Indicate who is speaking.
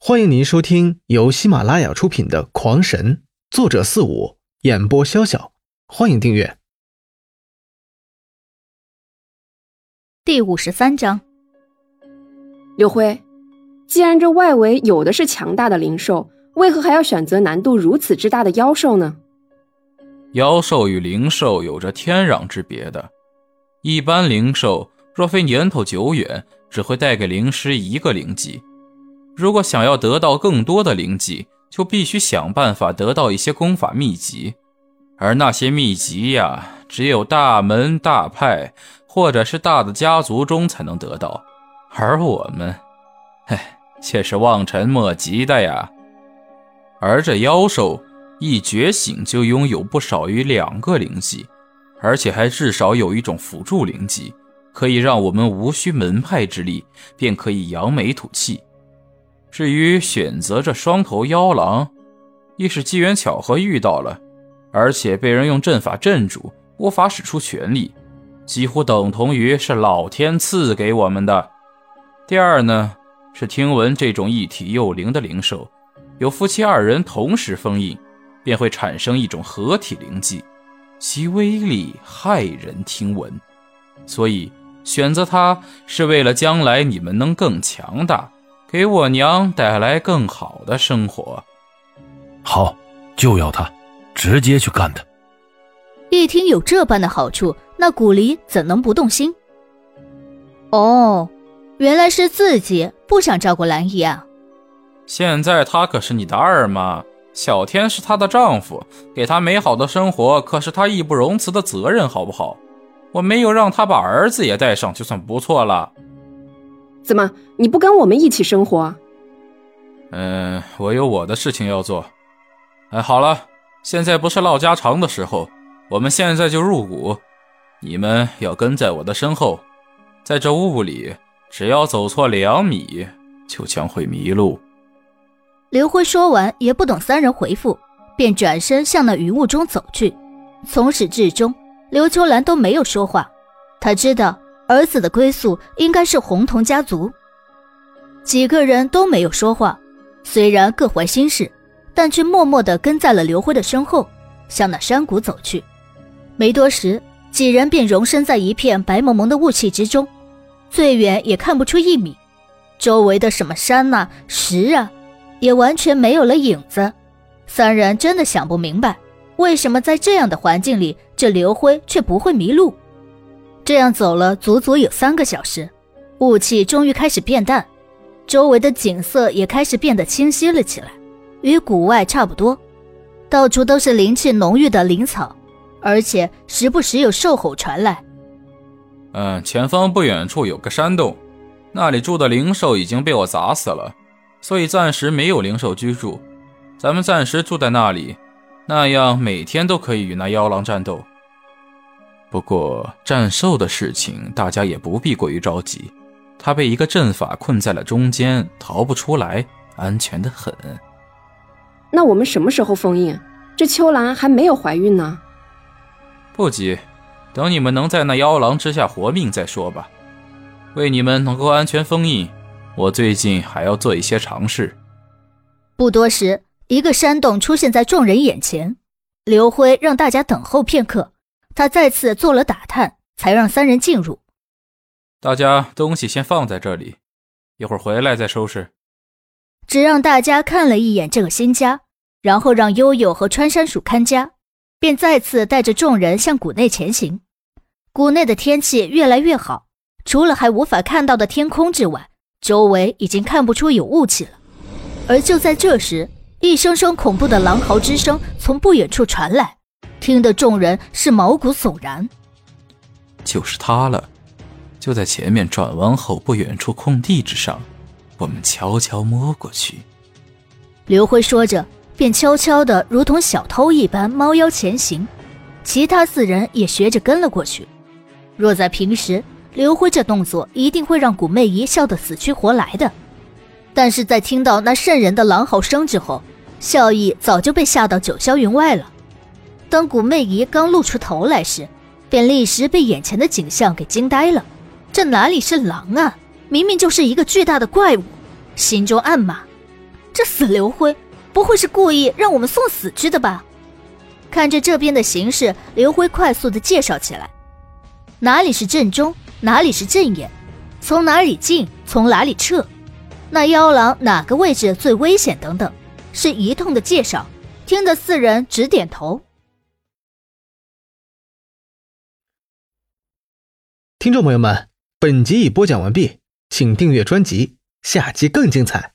Speaker 1: 欢迎您收听由喜马拉雅出品的《狂神》，作者四五，演播潇潇。欢迎订阅。
Speaker 2: 第五十三章，
Speaker 3: 刘辉，既然这外围有的是强大的灵兽，为何还要选择难度如此之大的妖兽呢？
Speaker 4: 妖兽与灵兽有着天壤之别的。一般灵兽若非年头久远，只会带给灵师一个灵技。如果想要得到更多的灵技，就必须想办法得到一些功法秘籍，而那些秘籍呀，只有大门大派或者是大的家族中才能得到，而我们，唉，却是望尘莫及的呀。而这妖兽一觉醒就拥有不少于两个灵技，而且还至少有一种辅助灵技，可以让我们无需门派之力便可以扬眉吐气。至于选择这双头妖狼，一是机缘巧合遇到了，而且被人用阵法镇住，无法使出全力，几乎等同于是老天赐给我们的。第二呢，是听闻这种一体幼灵的灵兽，有夫妻二人同时封印，便会产生一种合体灵技，其威力骇人听闻。所以选择它是为了将来你们能更强大。给我娘带来更好的生活。
Speaker 5: 好，就要他，直接去干他。
Speaker 2: 一听有这般的好处，那古离怎能不动心？哦，原来是自己不想照顾兰姨啊。
Speaker 4: 现在她可是你的二妈，小天是她的丈夫，给她美好的生活可是她义不容辞的责任，好不好？我没有让她把儿子也带上，就算不错了。
Speaker 3: 怎么你不跟我们一起生活？
Speaker 4: 嗯，我有我的事情要做。哎，好了，现在不是唠家常的时候，我们现在就入股。你们要跟在我的身后，在这雾里，只要走错两米，就将会迷路。
Speaker 2: 刘辉说完，也不等三人回复，便转身向那云雾中走去。从始至终，刘秋兰都没有说话。他知道。儿子的归宿应该是红桐家族。几个人都没有说话，虽然各怀心事，但却默默地跟在了刘辉的身后，向那山谷走去。没多时，几人便容身在一片白蒙蒙的雾气之中，最远也看不出一米。周围的什么山呐、石啊，也完全没有了影子。三人真的想不明白，为什么在这样的环境里，这刘辉却不会迷路。这样走了足足有三个小时，雾气终于开始变淡，周围的景色也开始变得清晰了起来，与谷外差不多，到处都是灵气浓郁的灵草，而且时不时有兽吼传来。
Speaker 4: 嗯，前方不远处有个山洞，那里住的灵兽已经被我砸死了，所以暂时没有灵兽居住。咱们暂时住在那里，那样每天都可以与那妖狼战斗。不过战兽的事情，大家也不必过于着急。他被一个阵法困在了中间，逃不出来，安全的很。
Speaker 3: 那我们什么时候封印？这秋兰还没有怀孕呢。
Speaker 4: 不急，等你们能在那妖狼之下活命再说吧。为你们能够安全封印，我最近还要做一些尝试。
Speaker 2: 不多时，一个山洞出现在众人眼前。刘辉让大家等候片刻。他再次做了打探，才让三人进入。
Speaker 4: 大家东西先放在这里，一会儿回来再收拾。
Speaker 2: 只让大家看了一眼这个新家，然后让悠悠和穿山鼠看家，便再次带着众人向谷内前行。谷内的天气越来越好，除了还无法看到的天空之外，周围已经看不出有雾气了。而就在这时，一声声恐怖的狼嚎之声从不远处传来。听得众人是毛骨悚然，
Speaker 4: 就是他了，就在前面转弯后不远处空地之上，我们悄悄摸过去。
Speaker 2: 刘辉说着，便悄悄的如同小偷一般猫腰前行，其他四人也学着跟了过去。若在平时，刘辉这动作一定会让古媚姨笑得死去活来的，但是在听到那瘆人的狼嚎声之后，笑意早就被吓到九霄云外了。当古媚姨刚露出头来时，便立时被眼前的景象给惊呆了。这哪里是狼啊，明明就是一个巨大的怪物！心中暗骂：这死刘辉，不会是故意让我们送死去的吧？看着这边的形势，刘辉快速的介绍起来：哪里是正中，哪里是正眼，从哪里进，从哪里撤，那妖狼哪个位置最危险等等，是一通的介绍，听得四人直点头。
Speaker 1: 听众朋友们，本集已播讲完毕，请订阅专辑，下集更精彩。